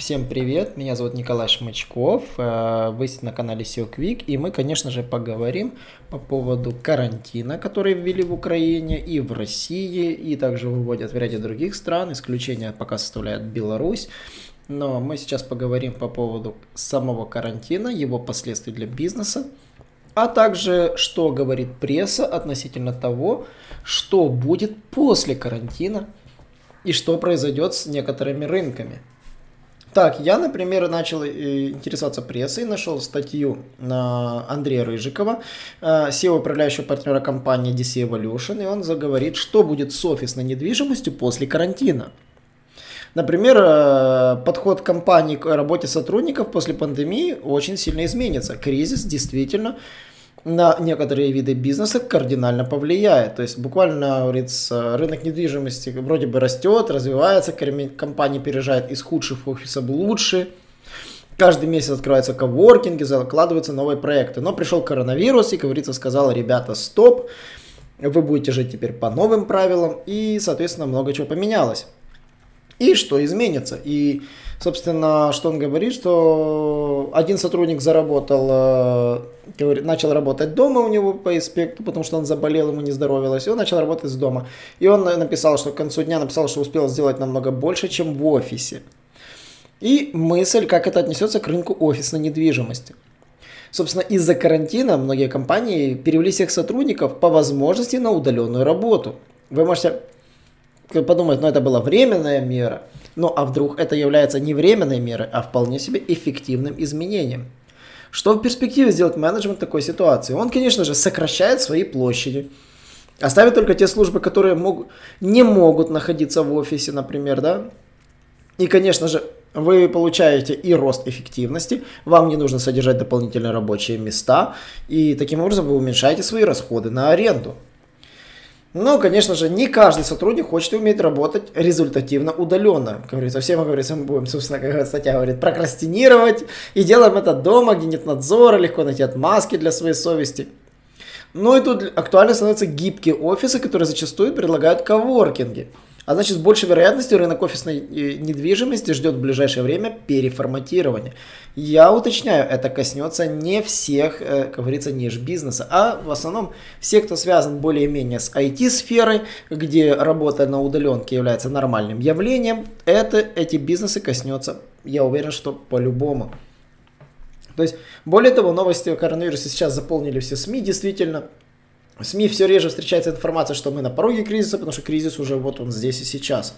Всем привет, меня зовут Николай Шмычков, э, вы на канале SEO Quick, и мы, конечно же, поговорим по поводу карантина, который ввели в Украине и в России, и также выводят в ряде других стран, исключение пока составляет Беларусь. Но мы сейчас поговорим по поводу самого карантина, его последствий для бизнеса, а также что говорит пресса относительно того, что будет после карантина и что произойдет с некоторыми рынками – так, я, например, начал э, интересоваться прессой, нашел статью на Андрея Рыжикова, SEO управляющего партнера компании DC Evolution, и он заговорит, что будет с офисной недвижимостью после карантина. Например, э, подход компании к работе сотрудников после пандемии очень сильно изменится. Кризис действительно на некоторые виды бизнеса кардинально повлияет. То есть буквально, говорится, рынок недвижимости вроде бы растет, развивается, компания переезжает из худших офисов в лучшие. Каждый месяц открываются коворкинги, закладываются новые проекты. Но пришел коронавирус и, говорится, сказал, ребята, стоп, вы будете жить теперь по новым правилам, и, соответственно, много чего поменялось. И что изменится? И Собственно, что он говорит, что один сотрудник заработал, э, начал работать дома у него по инспекту, потому что он заболел, ему не здоровилось, и он начал работать с дома. И он написал, что к концу дня написал, что успел сделать намного больше, чем в офисе. И мысль, как это отнесется к рынку офисной недвижимости. Собственно, из-за карантина многие компании перевели всех сотрудников по возможности на удаленную работу. Вы можете подумать, ну это была временная мера – ну а вдруг это является не временной мерой, а вполне себе эффективным изменением? Что в перспективе сделать менеджмент такой ситуации? Он, конечно же, сокращает свои площади, оставит только те службы, которые мог, не могут находиться в офисе, например, да? И, конечно же, вы получаете и рост эффективности, вам не нужно содержать дополнительные рабочие места, и таким образом вы уменьшаете свои расходы на аренду. Но, конечно же, не каждый сотрудник хочет и умеет работать результативно удаленно. Как говорится, все мы, говорится, мы будем, собственно, как статья говорит, прокрастинировать и делаем это дома, где нет надзора, легко найти отмазки для своей совести. Ну и тут актуально становятся гибкие офисы, которые зачастую предлагают коворкинги. А значит, с большей вероятностью рынок офисной э, недвижимости ждет в ближайшее время переформатирования. Я уточняю, это коснется не всех, э, как говорится, ниш бизнеса, а в основном все, кто связан более-менее с IT-сферой, где работа на удаленке является нормальным явлением, это, эти бизнесы коснется, я уверен, что по-любому. То есть, более того, новости о коронавирусе сейчас заполнили все СМИ, действительно, в СМИ все реже встречается информация, что мы на пороге кризиса, потому что кризис уже вот он здесь и сейчас.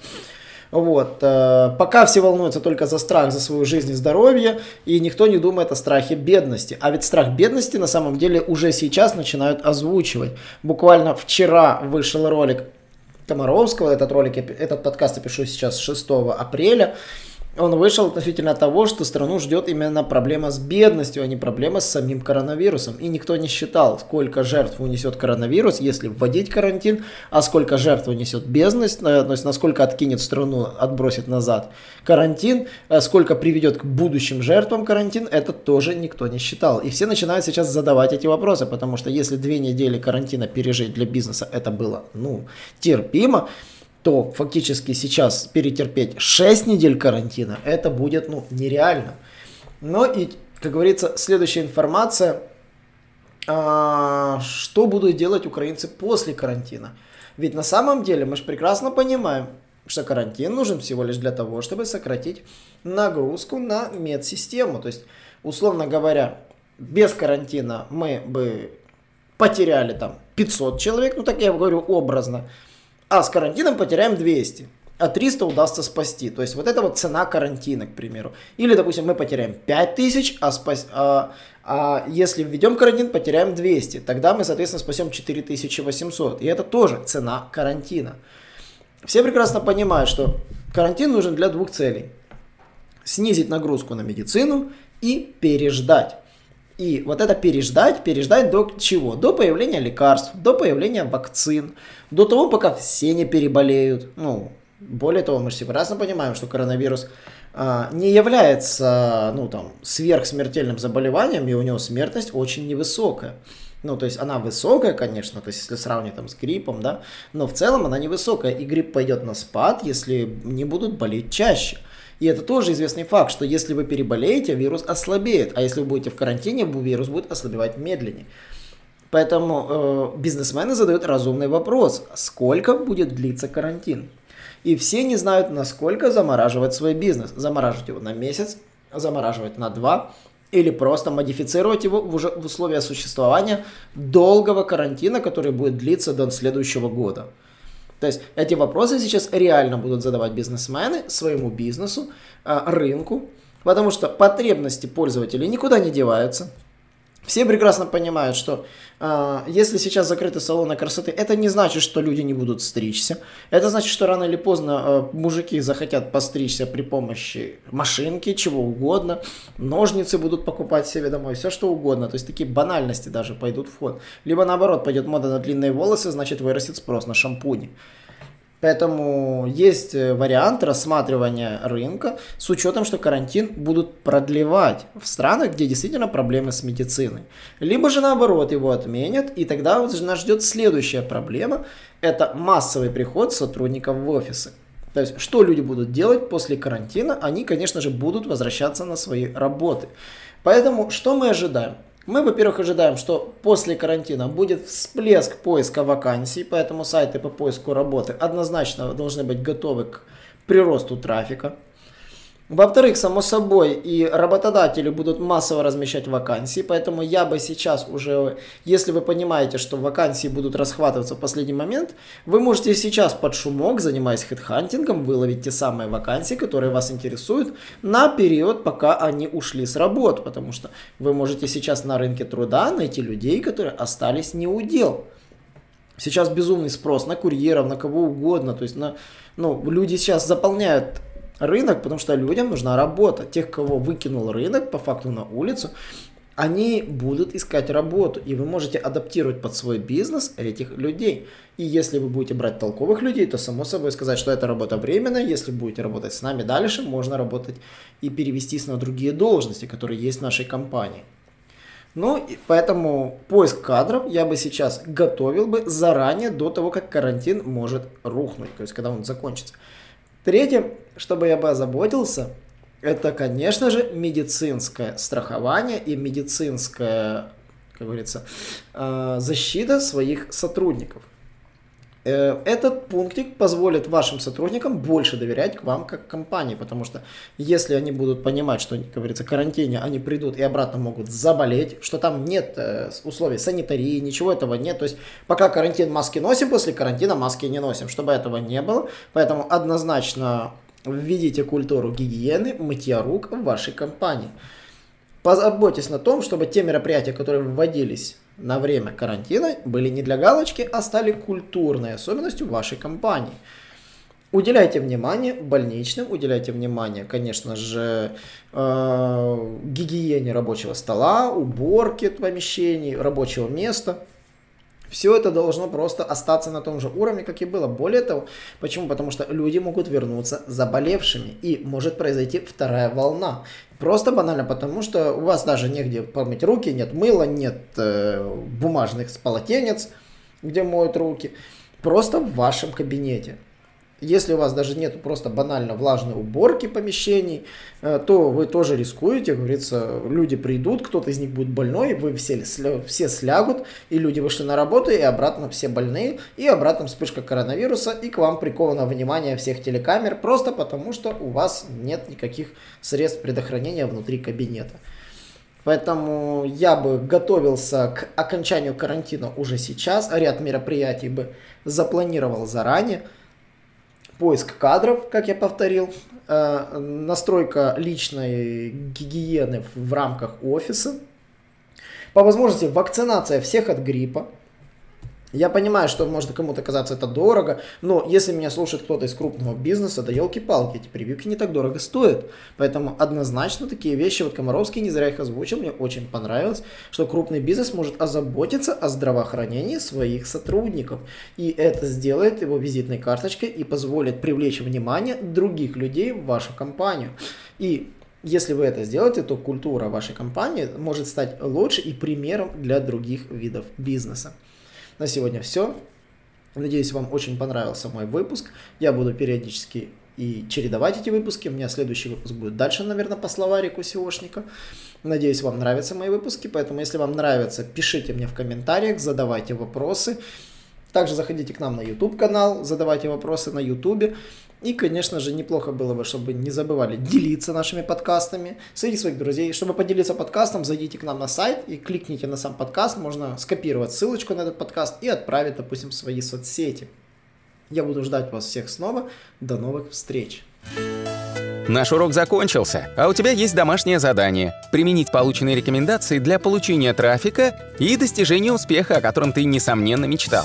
Вот. Э, пока все волнуются только за страх, за свою жизнь и здоровье, и никто не думает о страхе бедности. А ведь страх бедности на самом деле уже сейчас начинают озвучивать. Буквально вчера вышел ролик Комаровского, этот ролик, этот подкаст я пишу сейчас 6 апреля, он вышел относительно того, что страну ждет именно проблема с бедностью, а не проблема с самим коронавирусом. И никто не считал, сколько жертв унесет коронавирус, если вводить карантин, а сколько жертв унесет бедность, э, то есть насколько откинет страну, отбросит назад карантин, э, сколько приведет к будущим жертвам карантин, это тоже никто не считал. И все начинают сейчас задавать эти вопросы, потому что если две недели карантина пережить для бизнеса это было, ну, терпимо, то фактически сейчас перетерпеть 6 недель карантина, это будет ну, нереально. Но и, как говорится, следующая информация, а, что будут делать украинцы после карантина. Ведь на самом деле мы же прекрасно понимаем, что карантин нужен всего лишь для того, чтобы сократить нагрузку на медсистему. То есть, условно говоря, без карантина мы бы потеряли там 500 человек, ну так я говорю образно, а с карантином потеряем 200 а 300 удастся спасти. То есть вот это вот цена карантина, к примеру. Или, допустим, мы потеряем 5000, а, спас, а, а если введем карантин, потеряем 200. Тогда мы, соответственно, спасем 4800. И это тоже цена карантина. Все прекрасно понимают, что карантин нужен для двух целей. Снизить нагрузку на медицину и переждать. И вот это переждать, переждать до чего? До появления лекарств, до появления вакцин, до того, пока все не переболеют. Ну, более того, мы же прекрасно понимаем, что коронавирус а, не является, ну, там, сверхсмертельным заболеванием, и у него смертность очень невысокая. Ну, то есть она высокая, конечно, то есть если сравнивать там с гриппом, да, но в целом она невысокая, и грипп пойдет на спад, если не будут болеть чаще. И это тоже известный факт, что если вы переболеете, вирус ослабеет, а если вы будете в карантине, вирус будет ослабевать медленнее. Поэтому э, бизнесмены задают разумный вопрос, сколько будет длиться карантин? И все не знают, насколько замораживать свой бизнес. Замораживать его на месяц, замораживать на два, или просто модифицировать его в, уже в условиях существования долгого карантина, который будет длиться до следующего года. То есть эти вопросы сейчас реально будут задавать бизнесмены своему бизнесу, а, рынку, потому что потребности пользователей никуда не деваются. Все прекрасно понимают, что э, если сейчас закрыты салоны красоты, это не значит, что люди не будут стричься. Это значит, что рано или поздно э, мужики захотят постричься при помощи машинки, чего угодно. Ножницы будут покупать себе домой, все что угодно. То есть такие банальности даже пойдут в ход. Либо наоборот, пойдет мода на длинные волосы, значит вырастет спрос на шампуни. Поэтому есть э, вариант рассматривания рынка с учетом, что карантин будут продлевать в странах, где действительно проблемы с медициной. Либо же наоборот его отменят, и тогда нас ждет следующая проблема. Это массовый приход сотрудников в офисы. То есть, что люди будут делать после карантина? Они, конечно же, будут возвращаться на свои работы. Поэтому, что мы ожидаем? Мы, во-первых, ожидаем, что после карантина будет всплеск поиска вакансий, поэтому сайты по поиску работы однозначно должны быть готовы к приросту трафика. Во-вторых, само собой, и работодатели будут массово размещать вакансии, поэтому я бы сейчас уже, если вы понимаете, что вакансии будут расхватываться в последний момент, вы можете сейчас под шумок, занимаясь хедхантингом, выловить те самые вакансии, которые вас интересуют на период, пока они ушли с работы, потому что вы можете сейчас на рынке труда найти людей, которые остались не у дел. Сейчас безумный спрос на курьеров, на кого угодно, то есть на, ну, люди сейчас заполняют рынок, потому что людям нужна работа. Тех, кого выкинул рынок по факту на улицу, они будут искать работу, и вы можете адаптировать под свой бизнес этих людей. И если вы будете брать толковых людей, то само собой сказать, что эта работа временная, если будете работать с нами дальше, можно работать и перевестись на другие должности, которые есть в нашей компании. Ну, и поэтому поиск кадров я бы сейчас готовил бы заранее до того, как карантин может рухнуть, то есть когда он закончится. Третье, чтобы я бы озаботился, это, конечно же, медицинское страхование и медицинская, как говорится, э, защита своих сотрудников. Э, этот пунктик позволит вашим сотрудникам больше доверять к вам как компании, потому что если они будут понимать, что, как говорится, карантине они придут и обратно могут заболеть, что там нет э, условий санитарии, ничего этого нет, то есть пока карантин маски носим, после карантина маски не носим, чтобы этого не было, поэтому однозначно введите культуру гигиены, мытья рук в вашей компании. Позаботьтесь на том, чтобы те мероприятия, которые вводились на время карантина были не для галочки, а стали культурной особенностью вашей компании. Уделяйте внимание больничным, уделяйте внимание, конечно же, э, гигиене рабочего стола, уборке помещений, рабочего места. Все это должно просто остаться на том же уровне, как и было. Более того, почему? Потому что люди могут вернуться заболевшими, и может произойти вторая волна. Просто банально потому, что у вас даже негде помыть руки, нет мыла, нет э, бумажных полотенец, где моют руки. Просто в вашем кабинете. Если у вас даже нет просто банально влажной уборки помещений, э, то вы тоже рискуете, говорится, люди придут, кто-то из них будет больной, вы все, все слягут, и люди вышли на работу, и обратно все больные, и обратно вспышка коронавируса, и к вам приковано внимание всех телекамер, просто потому что у вас нет никаких средств предохранения внутри кабинета. Поэтому я бы готовился к окончанию карантина уже сейчас, ряд мероприятий бы запланировал заранее, поиск кадров, как я повторил, э, настройка личной гигиены в рамках офиса, по возможности вакцинация всех от гриппа, Я понимаю, что может кому-то казаться это дорого, но если меня слушает кто-то из крупного бизнеса, да елки-палки, эти прививки не так дорого стоят. Поэтому однозначно такие вещи, вот Комаровский не зря их озвучил, мне очень понравилось, что крупный бизнес может озаботиться о здравоохранении своих сотрудников. И это сделает его визитной карточкой и позволит привлечь внимание других людей в вашу компанию. И если вы это сделаете, то культура вашей компании может стать лучше и примером для других видов бизнеса. На сегодня все. Надеюсь, вам очень понравился мой выпуск. Я буду периодически и чередовать эти выпуски. У меня следующий выпуск будет дальше, наверное, по словарику SEOшника. Надеюсь, вам нравятся мои выпуски, поэтому если вам нравится, пишите мне в комментариях, задавайте вопросы. Также заходите к нам на YouTube канал, задавайте вопросы на YouTube. И, конечно же, неплохо было бы, чтобы не забывали делиться нашими подкастами среди своих друзей. Чтобы поделиться подкастом, зайдите к нам на сайт и кликните на сам подкаст. Можно скопировать ссылочку на этот подкаст и отправить, допустим, в свои соцсети. Я буду ждать вас всех снова. До новых встреч! Наш урок закончился, а у тебя есть домашнее задание – применить полученные рекомендации для получения трафика и достижения успеха, о котором ты, несомненно, мечтал.